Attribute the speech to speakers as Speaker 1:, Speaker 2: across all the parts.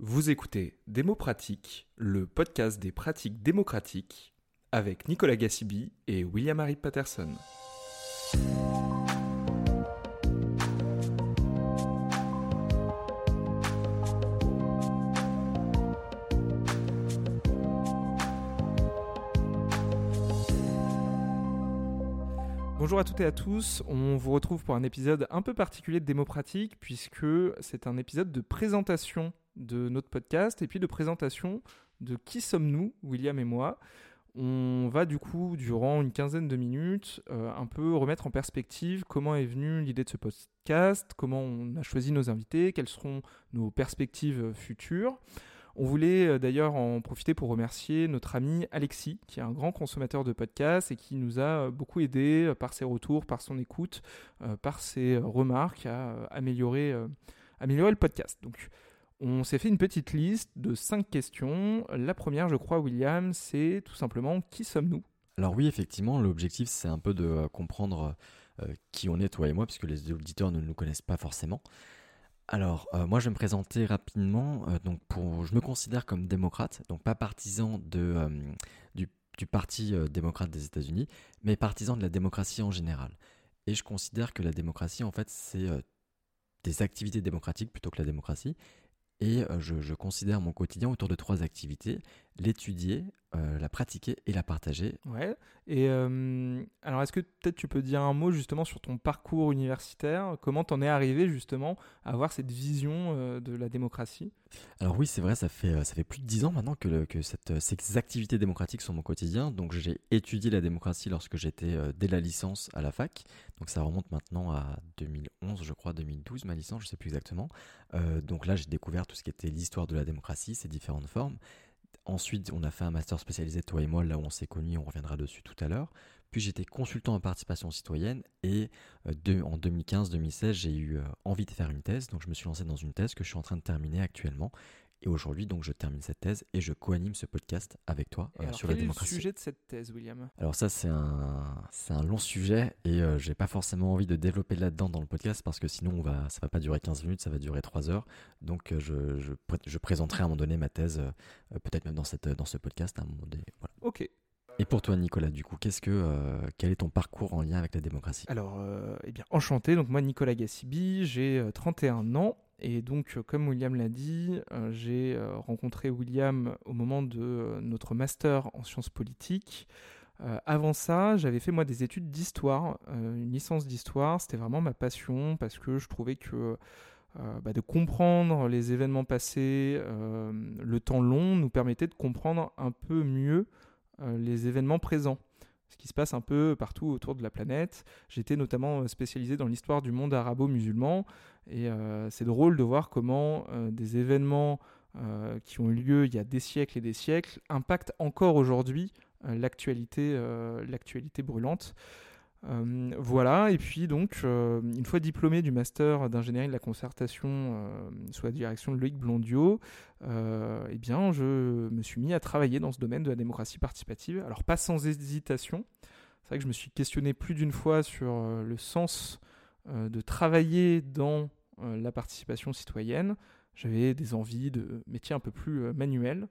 Speaker 1: Vous écoutez Démo Pratique, le podcast des pratiques démocratiques, avec Nicolas Gassibi et William-Harry Patterson. Bonjour à toutes et à tous, on vous retrouve pour un épisode un peu particulier de Démo Pratique puisque c'est un épisode de présentation de notre podcast et puis de présentation de qui sommes-nous, William et moi. On va du coup, durant une quinzaine de minutes, euh, un peu remettre en perspective comment est venue l'idée de ce podcast, comment on a choisi nos invités, quelles seront nos perspectives futures. On voulait euh, d'ailleurs en profiter pour remercier notre ami Alexis, qui est un grand consommateur de podcasts et qui nous a euh, beaucoup aidé par ses retours, par son écoute, par ses remarques à améliorer, améliorer le podcast. Donc, on s'est fait une petite liste de cinq questions. La première, je crois, William, c'est tout simplement qui sommes-nous?
Speaker 2: Alors oui, effectivement, l'objectif, c'est un peu de comprendre qui on est, toi et moi, puisque les auditeurs ne nous connaissent pas forcément. Alors, euh, moi, je vais me présenter rapidement. Euh, donc, je me considère comme démocrate, donc pas partisan euh, du, Parti démocrate des États-Unis, mais partisan de la démocratie en général. Et je considère que la démocratie, en fait, c'est des activités démocratiques plutôt que la démocratie. Et je, je, considère mon quotidien autour de trois activités l'étudier, euh, la pratiquer et la partager.
Speaker 1: Ouais. Et euh, alors, est-ce que peut-être tu peux dire un mot justement sur ton parcours universitaire? Comment t'en es arrivé justement à avoir cette vision euh, de la démocratie?
Speaker 2: Alors oui, c'est vrai, ça fait, ça fait plus de dix ans maintenant que, que cette, ces activités démocratiques sont mon quotidien. Donc j'ai étudié la démocratie lorsque j'étais dès la licence à la fac. Donc ça remonte maintenant à 2011, je crois, 2012, ma licence, je sais plus exactement. donc là, j'ai découvert tout ce qui était l'histoire de la démocratie, ses différentes formes. Ensuite, on a fait un master spécialisé, toi et moi, là où on s'est connus, on reviendra dessus tout à l'heure. Puis j'étais consultant en participation citoyenne et euh, en 2015-2016, j'ai eu euh, envie de faire une thèse. Donc je me suis lancé dans une thèse que je suis en train de terminer actuellement. Et aujourd'hui, donc, je termine cette thèse et je co-anime ce podcast avec toi
Speaker 1: euh,
Speaker 2: sur
Speaker 1: la
Speaker 2: démocratie.
Speaker 1: Quel est le sujet de cette thèse, William?
Speaker 2: Alors ça, c'est un, c'est un long sujet et je j'ai pas forcément envie de développer là-dedans dans le podcast parce que sinon, on va, ça va pas durer 15 minutes, ça va durer 3 heures. Donc, je, je, je présenterai à un moment donné ma thèse, peut-être même dans, cette, dans ce podcast à un moment donné. Voilà.
Speaker 1: Ok.
Speaker 2: Et pour toi, Nicolas, du coup, qu'est-ce que, euh, quel est ton parcours en lien avec la démocratie?
Speaker 1: Alors, euh, eh bien, enchanté. Donc, moi, Nicolas Gassibi, j'ai 31 euh, ans. Et donc, comme William l'a dit, j'ai rencontré William au moment de notre master en sciences politiques. avant ça, j'avais fait moi des études d'histoire, une licence d'histoire. C'était vraiment ma passion parce que je trouvais que bah, de comprendre les événements passés, le temps long, nous permettait de comprendre un peu mieux euh, les événements présents ce qui se passe un peu partout autour de la planète. J'étais notamment euh, spécialisé dans l'histoire du monde arabo-musulman et euh, c'est drôle de voir comment des événements qui ont eu lieu il y a des siècles et des siècles impactent encore aujourd'hui l'actualité brûlante. Euh, voilà, et puis donc, euh, une fois diplômé du master d'ingénierie de la concertation euh, sous la direction de Loïc Blondiot, eh bien, je me suis mis à travailler dans ce domaine de la démocratie participative. Alors, pas sans hésitation. C'est vrai que je me suis questionné plus d'une fois sur le sens de travailler dans la participation citoyenne. J'avais des envies de métiers un peu plus manuels.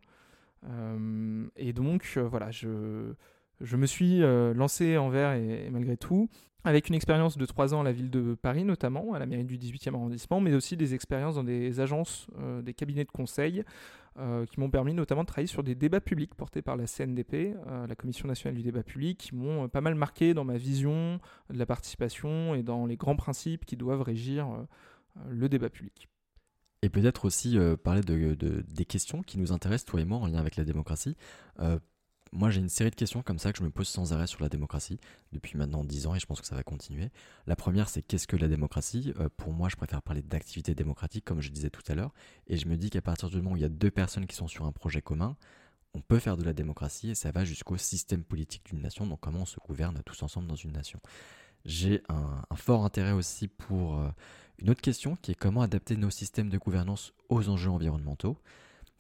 Speaker 1: et donc, voilà, je je me suis euh, lancé envers et, malgré tout, avec une expérience de trois ans à la ville de Paris notamment, à la mairie du 18e arrondissement, mais aussi des expériences dans des agences, euh, des cabinets de conseil, euh, qui m'ont permis notamment de travailler sur des débats publics portés par la CNDP, la Commission nationale du débat public, qui m'ont pas mal marqué dans ma vision de la participation et dans les grands principes qui doivent régir le débat public.
Speaker 2: Et peut-être aussi parler de, des questions qui nous intéressent, toi et moi, en lien avec la démocratie. Moi, j'ai une série de questions comme ça que je me pose sans arrêt sur la démocratie depuis maintenant 10 ans et je pense que ça va continuer. La première, c'est qu'est-ce que la démocratie? Euh, Pour moi, je préfère parler d'activité démocratique, comme je disais tout à l'heure. Et je me dis qu'à partir du moment où il y a deux personnes qui sont sur un projet commun, on peut faire de la démocratie et ça va jusqu'au système politique d'une nation, donc comment on se gouverne tous ensemble dans une nation. J'ai un, fort intérêt aussi pour euh, une autre question qui est comment adapter nos systèmes de gouvernance aux enjeux environnementaux.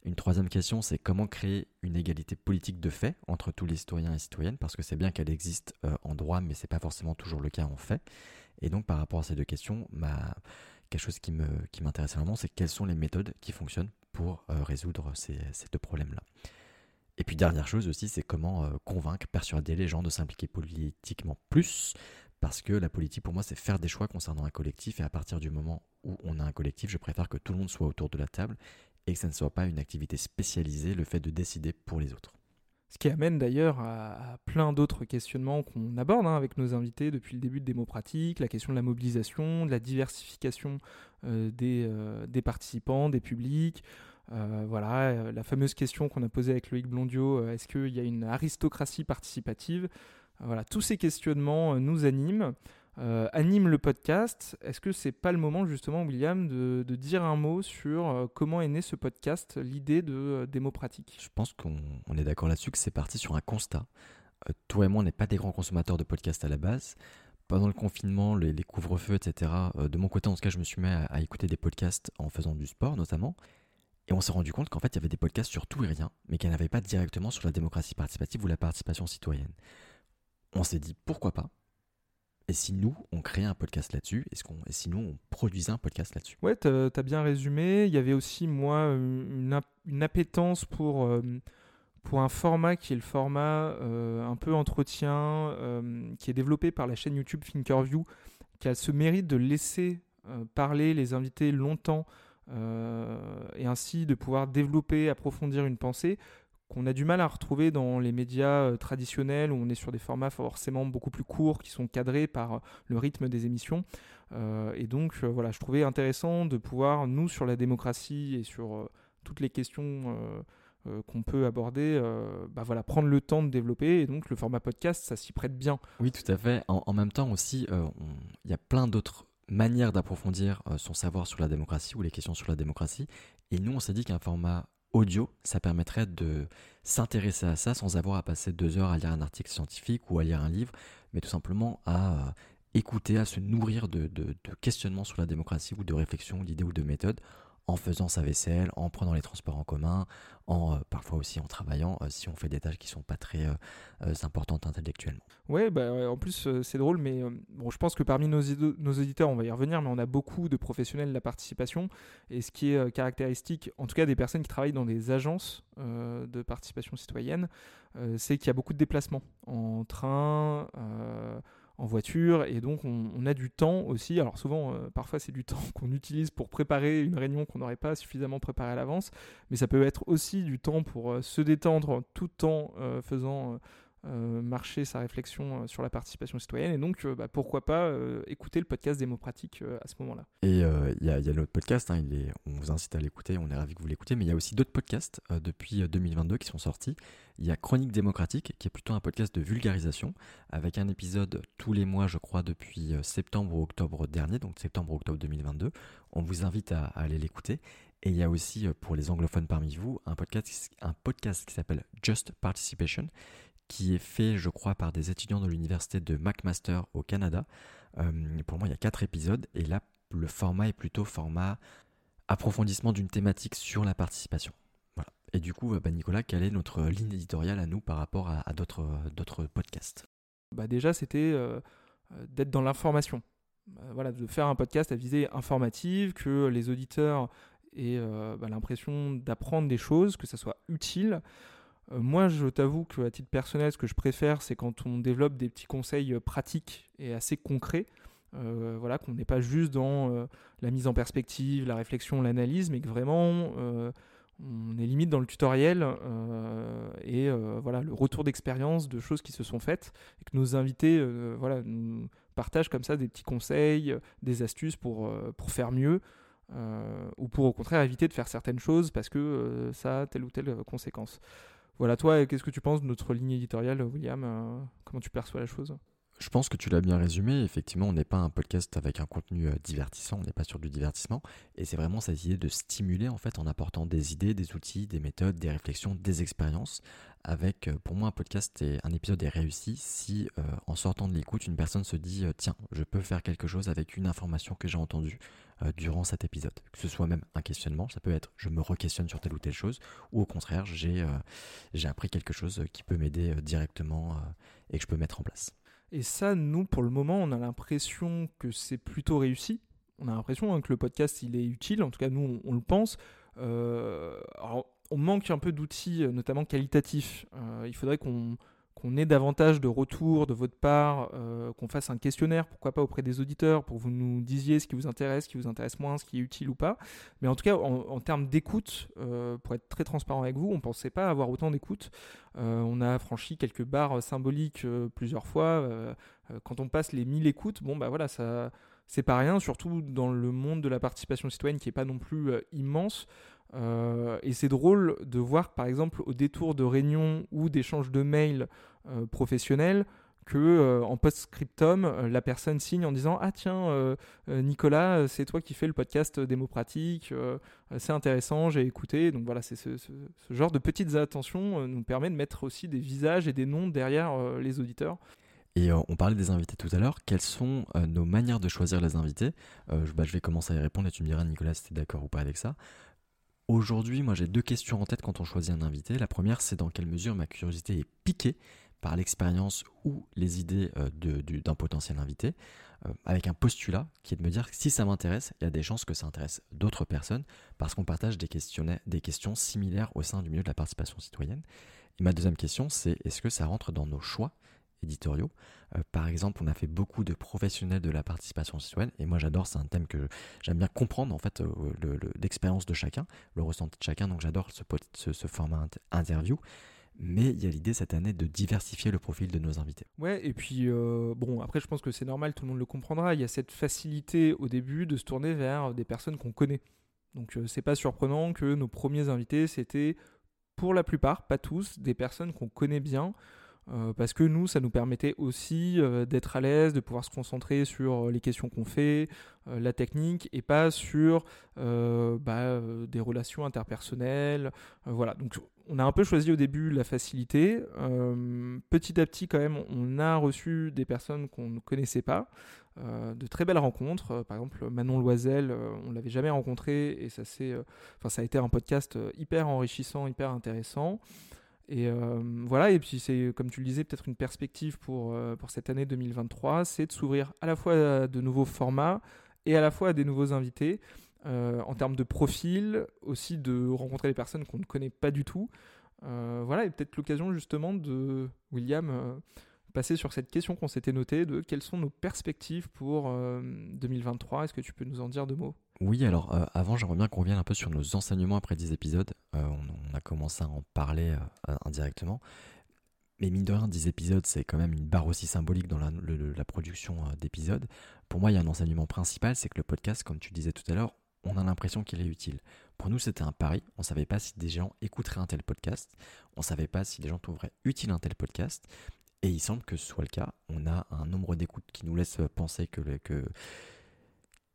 Speaker 2: Une troisième question, c'est comment créer une égalité politique de fait entre tous les citoyens et citoyennes, parce que c'est bien qu'elle existe euh, en droit, mais c'est pas forcément toujours le cas en fait. Et donc par rapport à ces deux questions, quelque chose qui m'intéresse vraiment, c'est quelles sont les méthodes qui fonctionnent pour résoudre ces, deux problèmes-là. Et puis dernière chose aussi, c'est comment convaincre, persuader les gens de s'impliquer politiquement plus, parce que la politique pour moi c'est faire des choix concernant un collectif, et à partir du moment où on a un collectif, je préfère que tout le monde soit autour de la table et que ça ne soit pas une activité spécialisée, le fait de décider pour les autres.
Speaker 1: Ce qui amène d'ailleurs à, plein d'autres questionnements qu'on aborde hein, avec nos invités depuis le début de Démo Pratique, la question de la mobilisation, de la diversification euh, euh, des, participants, des publics. Euh, voilà, la fameuse question qu'on a posée avec Loïc Blondio, est-ce qu'il y a une aristocratie participative? Voilà, tous ces questionnements nous animent. Euh, anime le podcast. Est-ce que c'est pas le moment justement, William, de, dire un mot sur euh, comment est né ce podcast, l'idée de euh, démo pratique?
Speaker 2: Je pense qu'on est d'accord là-dessus que c'est parti sur un constat. toi et moi, on n'est pas des grands consommateurs de podcasts à la base. Pendant le confinement, les, couvre-feux, etc., de mon côté, en tout cas, je me suis mis à, écouter des podcasts en faisant du sport notamment. Et on s'est rendu compte qu'en fait, il y avait des podcasts sur tout et rien, mais qu'il n'y avait pas directement sur la démocratie participative ou la participation citoyenne. On s'est dit, pourquoi pas? Et si nous, on créait un podcast là-dessus Et si nous, on produisait un podcast là-dessus?
Speaker 1: Ouais, tu as bien résumé. Il y avait aussi, moi, une, une appétence pour, euh, pour un format qui est le format euh, un peu entretien, euh, qui est développé par la chaîne YouTube Thinkerview, qui a ce mérite de laisser parler les invités longtemps et ainsi de pouvoir développer, approfondir une pensée qu'on a du mal à retrouver dans les médias euh, traditionnels où on est sur des formats forcément beaucoup plus courts qui sont cadrés par euh, le rythme des émissions. Euh, et donc voilà, je trouvais intéressant de pouvoir, nous, sur la démocratie et sur toutes les questions qu'on peut aborder, bah voilà, prendre le temps de développer. Et donc le format podcast, ça s'y prête bien.
Speaker 2: Oui, tout à fait. En, même temps aussi, il y a plein d'autres manières d'approfondir son savoir sur la démocratie ou les questions sur la démocratie. Et nous, on s'est dit qu'un format audio, ça permettrait de s'intéresser à ça sans avoir à passer deux heures à lire un article scientifique ou à lire un livre, mais tout simplement à euh, écouter, à se nourrir de, de questionnements sur la démocratie ou de réflexions, d'idées ou de méthodes en faisant sa vaisselle, en prenant les transports en commun, en euh, parfois aussi en travaillant euh, si on fait des tâches qui sont pas très euh, importantes intellectuellement.
Speaker 1: Ouais, bah, en plus c'est drôle, mais bon, je pense que parmi nos, nos, auditeurs, on va y revenir, mais on a beaucoup de professionnels de la participation, et ce qui est caractéristique, en tout cas des personnes qui travaillent dans des agences de participation citoyenne, c'est qu'il y a beaucoup de déplacements en train en voiture et donc on, a du temps aussi. Alors souvent, euh, parfois c'est du temps qu'on utilise pour préparer une réunion qu'on n'aurait pas suffisamment préparée à l'avance, mais ça peut être aussi du temps pour euh, se détendre tout en euh, faisant marcher sa réflexion euh, sur la participation citoyenne. Et donc, euh, bah, pourquoi pas écouter le podcast démocratique à ce moment-là.
Speaker 2: Et il y a, l'autre podcast, hein, il est, on vous incite à l'écouter, on est ravi que vous l'écoutez, mais il y a aussi d'autres podcasts depuis 2022 qui sont sortis. Il y a Chronique démocratique, qui est plutôt un podcast de vulgarisation, avec un épisode tous les mois, je crois, depuis septembre ou octobre dernier, donc septembre ou octobre 2022. On vous invite à, aller l'écouter. Et il y a aussi, pour les anglophones parmi vous, un podcast, un podcast qui s'appelle Just Participation, qui est fait, je crois, par des étudiants de l'université de McMaster au Canada. Euh, pour moi, il y a quatre épisodes et là, le format est plutôt format approfondissement d'une thématique sur la participation. Voilà. Et du coup, bah, Nicolas, quelle est notre ligne éditoriale à nous par rapport à, d'autres podcasts?
Speaker 1: Bah Déjà, c'était euh, d'être dans l'information. Euh, voilà, de faire un podcast à visée informative, que les auditeurs aient bah, l'impression d'apprendre des choses, que ça soit utile. Euh, moi, je t'avoue qu'à titre personnel, ce que je préfère, c'est quand on développe des petits conseils euh, pratiques et assez concrets. Euh, voilà, qu'on n'est pas juste dans la mise en perspective, la réflexion, l'analyse, mais que vraiment on est limite dans le tutoriel et voilà le retour d'expérience de choses qui se sont faites et que nos invités voilà nous partagent comme ça des petits conseils, des astuces pour pour faire mieux. ou pour au contraire éviter de faire certaines choses parce que ça a telle ou telle conséquence. Voilà, toi, qu'est-ce que tu penses de notre ligne éditoriale, William? Euh, Comment tu perçois la chose?
Speaker 2: Je pense que tu l'as bien résumé. Effectivement, on n'est pas un podcast avec un contenu euh, divertissant, on n'est pas sur du divertissement. Et c'est vraiment cette idée de stimuler en fait en apportant des idées, des outils, des méthodes, des réflexions, des expériences. Avec, euh, pour moi, un podcast et un épisode est réussi si, en sortant de l'écoute, une personne se dit tiens, je peux faire quelque chose avec une information que j'ai entendue durant cet épisode. Que ce soit même un questionnement, ça peut être je me re-questionne sur telle ou telle chose, ou au contraire, j'ai j'ai appris quelque chose qui peut m'aider directement et que je peux mettre en place.
Speaker 1: Et ça, nous, pour le moment, on a l'impression que c'est plutôt réussi. On a l'impression hein, que le podcast, il est utile. En tout cas, nous, on, le pense. on manque un peu d'outils, notamment qualitatifs. il faudrait qu'on qu'on ait davantage de retours de votre part, euh, qu'on fasse un questionnaire, pourquoi pas auprès des auditeurs, pour que vous nous disiez ce qui vous intéresse, ce qui vous intéresse moins, ce qui est utile ou pas. Mais en tout cas, en, termes d'écoute, euh, pour être très transparent avec vous, on ne pensait pas avoir autant d'écoute. Euh, on a franchi quelques barres symboliques plusieurs fois. quand on passe les 1000 écoutes, bon bah voilà, ça c'est pas rien, surtout dans le monde de la participation citoyenne qui n'est pas non plus immense. Euh, et c'est drôle de voir, par exemple, au détour de réunions ou d'échanges de mails euh, professionnels, que euh, en post-scriptum, la personne signe en disant Ah, tiens, Nicolas, c'est toi qui fais le podcast démocratique, c'est intéressant, j'ai écouté. Donc voilà, c'est ce, genre de petites attentions nous permet de mettre aussi des visages et des noms derrière les auditeurs.
Speaker 2: Et on parlait des invités tout à l'heure. Quelles sont nos manières de choisir les invités? Bah, je vais commencer à y répondre et tu me diras, Nicolas, si tu es d'accord ou pas avec ça. Aujourd'hui, moi j'ai deux questions en tête quand on choisit un invité. La première, c'est dans quelle mesure ma curiosité est piquée par l'expérience ou les idées euh, d'un potentiel invité, euh, avec un postulat qui est de me dire que si ça m'intéresse, il y a des chances que ça intéresse d'autres personnes, parce qu'on partage des, des questions similaires au sein du milieu de la participation citoyenne. Et ma deuxième question, c'est est-ce que ça rentre dans nos choix éditoriaux. Euh, par exemple, on a fait beaucoup de professionnels de la participation citoyenne, et moi j'adore, c'est un thème que j'aime bien comprendre en fait euh, l'expérience de chacun, le ressenti de chacun, donc j'adore ce, format interview. Mais il y a l'idée cette année de diversifier le profil de nos invités.
Speaker 1: Ouais, et puis euh, bon, après je pense que c'est normal, tout le monde le comprendra. Il y a cette facilité au début de se tourner vers des personnes qu'on connaît. Donc c'est pas surprenant que nos premiers invités c'était pour la plupart, pas tous, des personnes qu'on connaît bien. Euh, parce que nous, ça nous permettait aussi euh, d'être à l'aise, de pouvoir se concentrer sur euh, les questions qu'on fait, la technique, et pas sur bah, des relations interpersonnelles. voilà, donc on a un peu choisi au début la facilité. petit à petit, quand même, on a reçu des personnes qu'on ne connaissait pas, de très belles rencontres. par exemple, Manon Loisel, on l'avait jamais rencontré, et ça, ça a été un podcast hyper enrichissant, hyper intéressant. Et euh, voilà, et puis c'est, comme tu le disais, peut-être une perspective pour, euh, pour cette année 2023, c'est de s'ouvrir à la fois à de nouveaux formats et à la fois à des nouveaux invités, euh, en termes de profil, aussi de rencontrer des personnes qu'on ne connaît pas du tout. voilà, et peut-être l'occasion justement de, William, passer sur cette question qu'on s'était notée de quelles sont nos perspectives pour 2023. Est-ce que tu peux nous en dire deux mots?
Speaker 2: Oui, alors euh, avant, j'aimerais bien qu'on revienne un peu sur nos enseignements après 10 épisodes. Euh, on, a commencé à en parler euh, indirectement. Mais mine de rien, 10 épisodes, c'est quand même une barre aussi symbolique dans la, production d'épisodes. Pour moi, il y a un enseignement principal, c'est que le podcast, comme tu disais tout à l'heure, on a l'impression qu'il est utile. Pour nous, c'était un pari. On ne savait pas si des gens écouteraient un tel podcast. On ne savait pas si des gens trouveraient utile un tel podcast. Et il semble que ce soit le cas. On a un nombre d'écoutes qui nous laisse penser que, que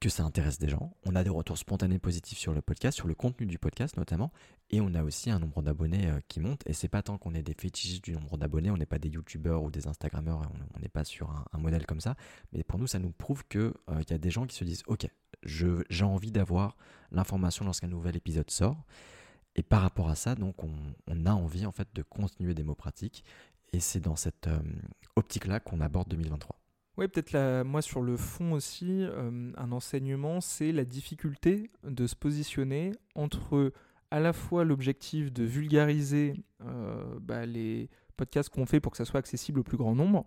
Speaker 2: que ça intéresse des gens. On a des retours spontanés positifs sur le podcast, sur le contenu du podcast notamment, et on a aussi un nombre d'abonnés euh, qui monte. Et c'est pas tant qu'on est des fétichistes du nombre d'abonnés, on n'est pas des youtubeurs ou des instagrammeurs, on n'est pas sur un, modèle comme ça. Mais pour nous, ça nous prouve que euh, il y a des gens qui se disent, ok, j'ai envie d'avoir l'information lorsqu'un nouvel épisode sort. Et par rapport à ça, donc on, a envie en fait de continuer des mots pratiques. Et c'est dans cette euh, optique-là qu'on aborde 2023.
Speaker 1: Oui, peut-être moi sur le fond aussi, euh, un enseignement, c'est la difficulté de se positionner entre à la fois l'objectif de vulgariser euh, bah, les podcasts qu'on fait pour que ça soit accessible au plus grand nombre,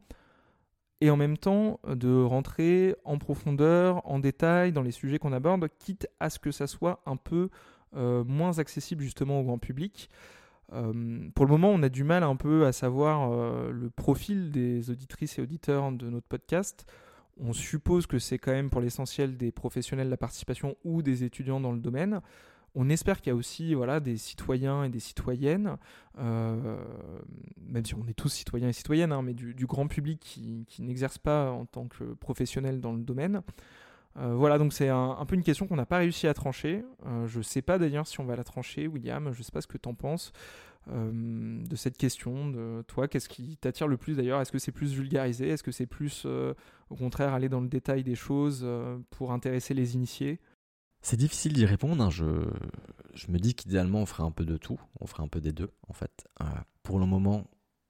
Speaker 1: et en même temps de rentrer en profondeur, en détail dans les sujets qu'on aborde, quitte à ce que ça soit un peu euh, moins accessible justement au grand public. Euh, pour le moment, on a du mal un peu à savoir euh, le profil des auditrices et auditeurs de notre podcast. On suppose que c'est quand même pour l'essentiel des professionnels de la participation ou des étudiants dans le domaine. On espère qu'il y a aussi voilà, des citoyens et des citoyennes, euh, même si on est tous citoyens et citoyennes, hein, mais du, grand public qui, qui n'exerce pas en tant que professionnel dans le domaine. Euh, voilà, donc c'est un, peu une question qu'on n'a pas réussi à trancher. Euh, je ne sais pas d'ailleurs si on va la trancher, William. Je ne sais pas ce que tu en penses euh, de cette question. De toi, qu'est-ce qui t'attire le plus d'ailleurs? Est-ce que c'est plus vulgarisé? Est-ce que c'est plus, au contraire, aller dans le détail des choses pour intéresser les initiés?
Speaker 2: C'est difficile d'y répondre. Hein. Je, je, me dis qu'idéalement, on ferait un peu de tout. On ferait un peu des deux, en fait. pour le moment,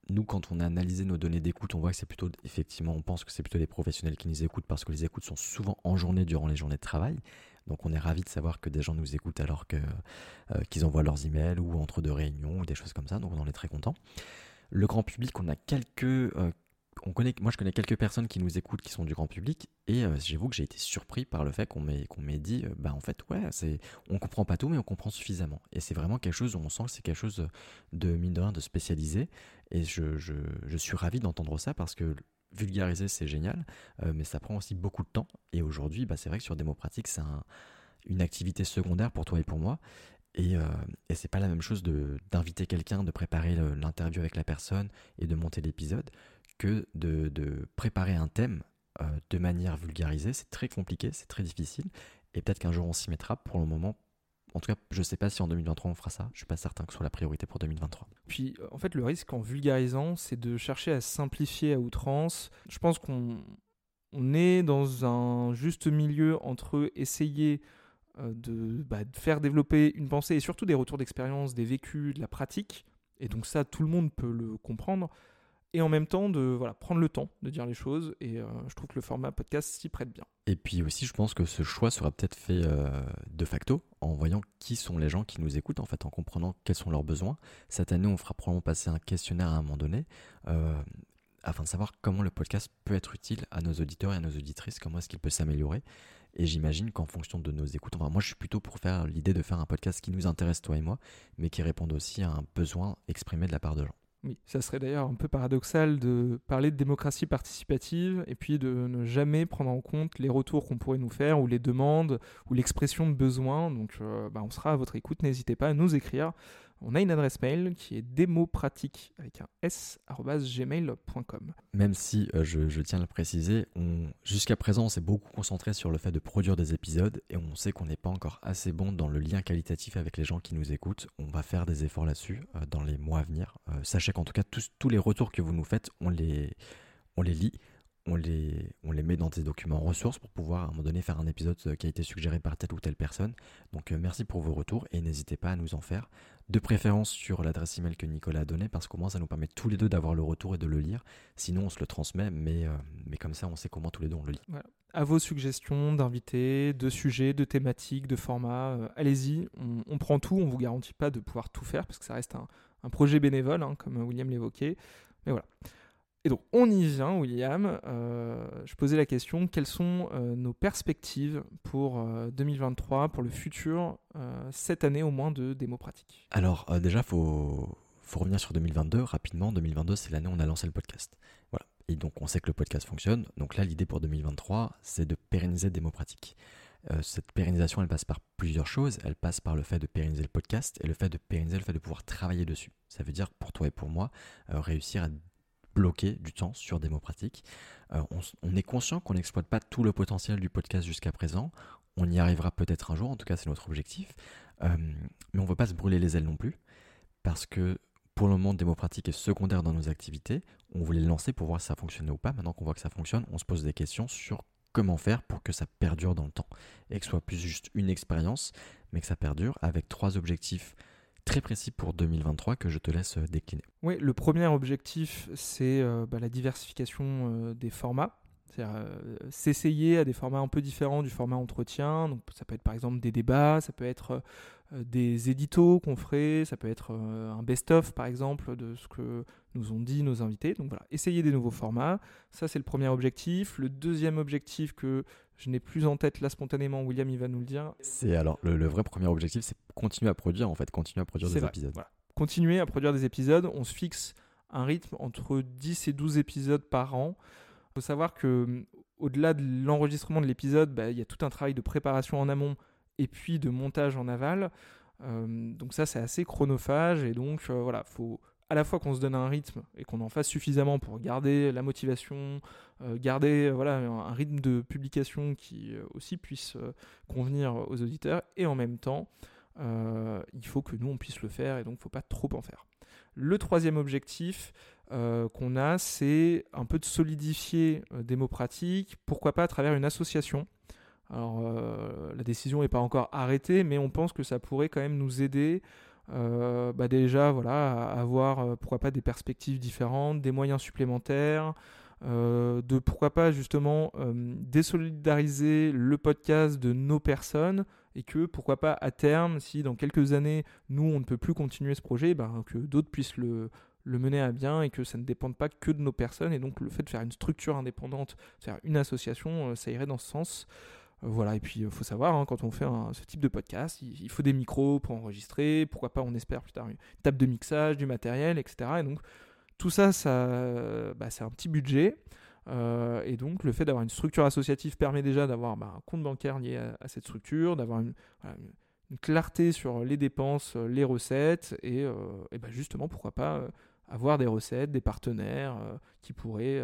Speaker 2: nous, quand on a analysé nos données d'écoute, on voit que c'est plutôt, effectivement, on pense que c'est plutôt des professionnels qui nous écoutent parce que les écoutes sont souvent en journée durant les journées de travail. Donc on est ravi de savoir que des gens nous écoutent alors que qu'ils envoient leurs emails ou entre deux réunions ou des choses comme ça. Donc on en est très content. Le grand public, on a quelques moi je connais quelques personnes qui nous écoutent qui sont du grand public et euh, j'avoue que j'ai été surpris par le fait qu'on m'ait dit euh, bah en fait ouais c'est on comprend pas tout mais on comprend suffisamment. Et c'est vraiment quelque chose où on sent que c'est quelque chose de mine de rien de spécialisé. Et je, je, je suis ravi d'entendre ça parce que vulgariser c'est génial euh, mais ça prend aussi beaucoup de temps. Et aujourd'hui bah, c'est vrai que sur Démo Pratique c'est une activité secondaire pour toi et pour moi. Et, et c'est pas la même chose d'inviter quelqu'un, de préparer l'interview avec la personne et de monter l'épisode que de, préparer un thème euh, de manière vulgarisée. C'est très compliqué, c'est très difficile. Et peut-être qu'un jour on s'y mettra. Pour le moment, en tout cas, je ne sais pas si en 2023 on fera ça. Je suis pas certain que ce soit la priorité pour 2023.
Speaker 1: Puis, en fait, le risque en vulgarisant, c'est de chercher à simplifier à outrance. Je pense qu'on on est dans un juste milieu entre essayer euh, bah, de, faire développer une pensée et surtout des retours d'expérience, des vécus, de la pratique. Et donc ça, tout le monde peut le comprendre et en même temps de voilà, prendre le temps de dire les choses. Et euh, je trouve que le format podcast s'y prête bien.
Speaker 2: Et puis aussi, je pense que ce choix sera peut-être fait euh, de facto en voyant qui sont les gens qui nous écoutent, en fait, en comprenant quels sont leurs besoins. Cette année, on fera probablement passer un questionnaire à un moment donné. Euh, afin de savoir comment le podcast peut être utile à nos auditeurs et à nos auditrices, comment est-ce qu'il peut s'améliorer. Et j'imagine qu'en fonction de nos écoutes, enfin, moi je suis plutôt pour faire l'idée de faire un podcast qui nous intéresse, toi et moi, mais qui réponde aussi à un besoin exprimé de la part de gens.
Speaker 1: Oui, ça serait d'ailleurs un peu paradoxal de parler de démocratie participative et puis de ne jamais prendre en compte les retours qu'on pourrait nous faire ou les demandes ou l'expression de besoins. Donc euh, bah, on sera à votre écoute, n'hésitez pas à nous écrire on a une adresse mail qui est démopratique avec un s gmail.com.
Speaker 2: Même si euh, je, tiens à le préciser, jusqu'à présent on s'est beaucoup concentré sur le fait de produire des épisodes et on sait qu'on n'est pas encore assez bon dans le lien qualitatif avec les gens qui nous écoutent. On va faire des efforts là-dessus euh, dans les mois à venir. Euh, sachez qu'en tout cas tous, les retours que vous nous faites, on les, lit on les met dans des documents ressources pour pouvoir à un moment donné faire un épisode qui a été suggéré par telle ou telle personne. Donc merci pour vos retours et n'hésitez pas à nous en faire de préférence sur l'adresse email que Nicolas a donnée, parce qu'au moins ça nous permet tous les deux d'avoir le retour et de le lire. Sinon, on se le transmet, mais, euh, comme ça, on sait comment tous les deux on le lit.
Speaker 1: À vos suggestions d'invités, de sujets, de thématiques, de formats, euh, allez-y, on, prend tout, on vous garantit pas de pouvoir tout faire, parce que ça reste un, un projet bénévole, hein, comme William l'évoquait. Mais voilà. Et donc, on y vient, William. Euh, je posais la question quelles sont euh, nos perspectives pour 2023, euh, pour le futur, cette année au moins de démo pratique?
Speaker 2: Alors, déjà, il faut, faut, revenir sur 2022 rapidement. 2022, c'est l'année où on a lancé le podcast. Voilà. Et donc, on sait que le podcast fonctionne. Donc là, l'idée pour 2023, c'est de pérenniser démo pratique. cette pérennisation, elle passe par plusieurs choses. Elle passe par le fait de pérenniser le podcast et le fait de pérenniser le fait de pouvoir travailler dessus. Ça veut dire, pour toi et pour moi, réussir à bloquer du temps sur des. Euh, on, est conscient qu'on n'exploite pas tout le potentiel du podcast jusqu'à présent. On y arrivera peut-être un jour, en tout cas c'est notre objectif. Euh, mais on ne veut pas se brûler les ailes non plus, parce que pour le moment, démo pratique est secondaire dans nos activités. On voulait le lancer pour voir si ça fonctionnait ou pas. Maintenant qu'on voit que ça fonctionne, on se pose des questions sur comment faire pour que ça perdure dans le temps et que ce soit plus juste une expérience, mais que ça perdure avec trois objectifs très précis pour 2023 que je te laisse euh, décliner.
Speaker 1: Oui, le premier objectif, c'est euh, bah, la diversification euh, des formats. C'est-à-dire s'essayer à des formats un peu différents du format entretien. Donc, ça peut être par exemple des débats, ça peut être des éditos qu'on ferait, ça peut être un best-of par exemple de ce que nous ont dit nos invités. Donc voilà, essayer des nouveaux formats. Ça, c'est le premier objectif. Le deuxième objectif que je n'ai plus en tête là spontanément, William il va nous le dire.
Speaker 2: C'est alors le, vrai premier objectif, c'est continuer à produire en fait, continuer à produire des épisodes.
Speaker 1: Continuer à produire des épisodes, on se fixe un rythme entre 10 et 12 épisodes par an. Il faut savoir que au-delà de l'enregistrement de l'épisode, bah, il y a tout un travail de préparation en amont et puis de montage en aval. Donc ça c'est assez chronophage et donc euh, voilà, faut à la fois qu'on se donne un rythme et qu'on en fasse suffisamment pour garder la motivation, euh, garder euh, voilà, un, rythme de publication qui euh, aussi puisse convenir aux auditeurs, et en même temps, il faut que nous, on puisse le faire, et donc faut pas trop en faire. Le troisième objectif qu'on a, c'est un peu de solidifier des mots pratiques, pourquoi pas à travers une association. Alors, la décision n'est pas encore arrêtée, mais on pense que ça pourrait quand même nous aider euh, bah déjà voilà, avoir euh, pourquoi pas des perspectives différentes, des moyens supplémentaires, de pourquoi pas justement désolidariser le podcast de nos personnes et que pourquoi pas à terme, si dans quelques années nous on ne peut plus continuer ce projet, ben, que d'autres puissent le, le mener à bien et que ça ne dépende pas que de nos personnes. Et donc le fait de faire une structure indépendante, faire une association, ça irait dans ce sens. Voilà, et puis il faut savoir, hein, quand on fait ce type de podcast, il, faut des micros pour enregistrer, pourquoi pas on espère plus tard une table de mixage, du matériel, etc. Et donc tout ça, ça bah, c'est un petit budget. Euh, et donc le fait d'avoir une structure associative permet déjà d'avoir bah, un compte bancaire lié à, cette structure, d'avoir une, clarté sur les dépenses, les recettes, et, euh, bah, justement pourquoi pas euh, avoir des recettes, des partenaires qui pourraient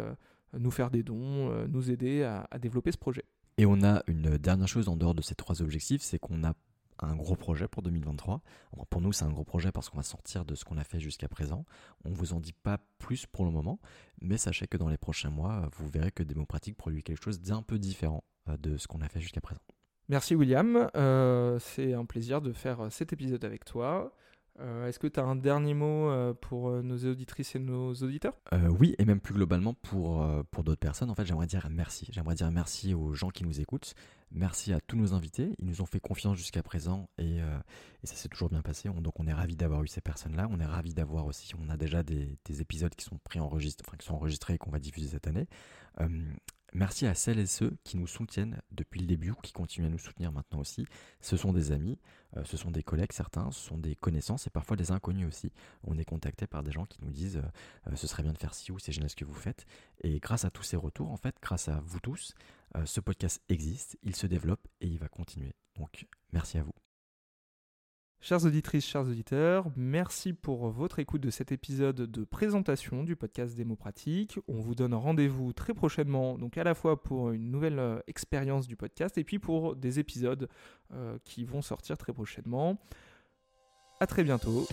Speaker 1: nous faire des dons, nous aider à développer ce projet.
Speaker 2: Et on a une dernière chose en dehors de ces trois objectifs, c'est qu'on a un gros projet pour 2023. pour nous, c'est un gros projet parce qu'on va sortir de ce qu'on a fait jusqu'à présent. On ne vous en dit pas plus pour le moment, mais sachez que dans les prochains mois, vous verrez que Démopratique produit quelque chose d'un peu différent euh, de ce qu'on a fait jusqu'à présent.
Speaker 1: Merci William, euh, c'est un plaisir de faire euh, cet épisode avec toi. Euh, est-ce que tu as un dernier mot euh, pour euh, nos auditrices et nos auditeurs?
Speaker 2: Oui, et même plus globalement pour, pour d'autres personnes. En fait, j'aimerais dire merci. J'aimerais dire merci aux gens qui nous écoutent. Merci à tous nos invités. Ils nous ont fait confiance jusqu'à présent et, et, ça s'est toujours bien passé. donc, on est ravis d'avoir eu ces personnes-là. On est ravis d'avoir aussi, on a déjà des, des épisodes qui sont enfin, qui sont enregistrés et qu'on va diffuser cette année. Merci à celles et ceux qui nous soutiennent depuis le début qui continuent à nous soutenir maintenant aussi. Ce sont des amis, euh, ce sont des collègues certains, ce sont des connaissances et parfois des inconnus aussi. On est contacté par des gens qui nous disent euh, euh, ce serait bien de faire ci ou c'est génial ce que vous faites. Et grâce à tous ces retours, en fait, grâce à vous tous, ce podcast existe, il se développe et il va continuer. Donc merci à vous.
Speaker 1: Chères auditrices, chers auditeurs, merci pour votre écoute de cet épisode de présentation du podcast Démo Pratique. On vous donne rendez-vous très prochainement, donc à la fois pour une nouvelle euh, expérience du podcast et puis pour des épisodes euh, qui vont sortir très prochainement. À très bientôt.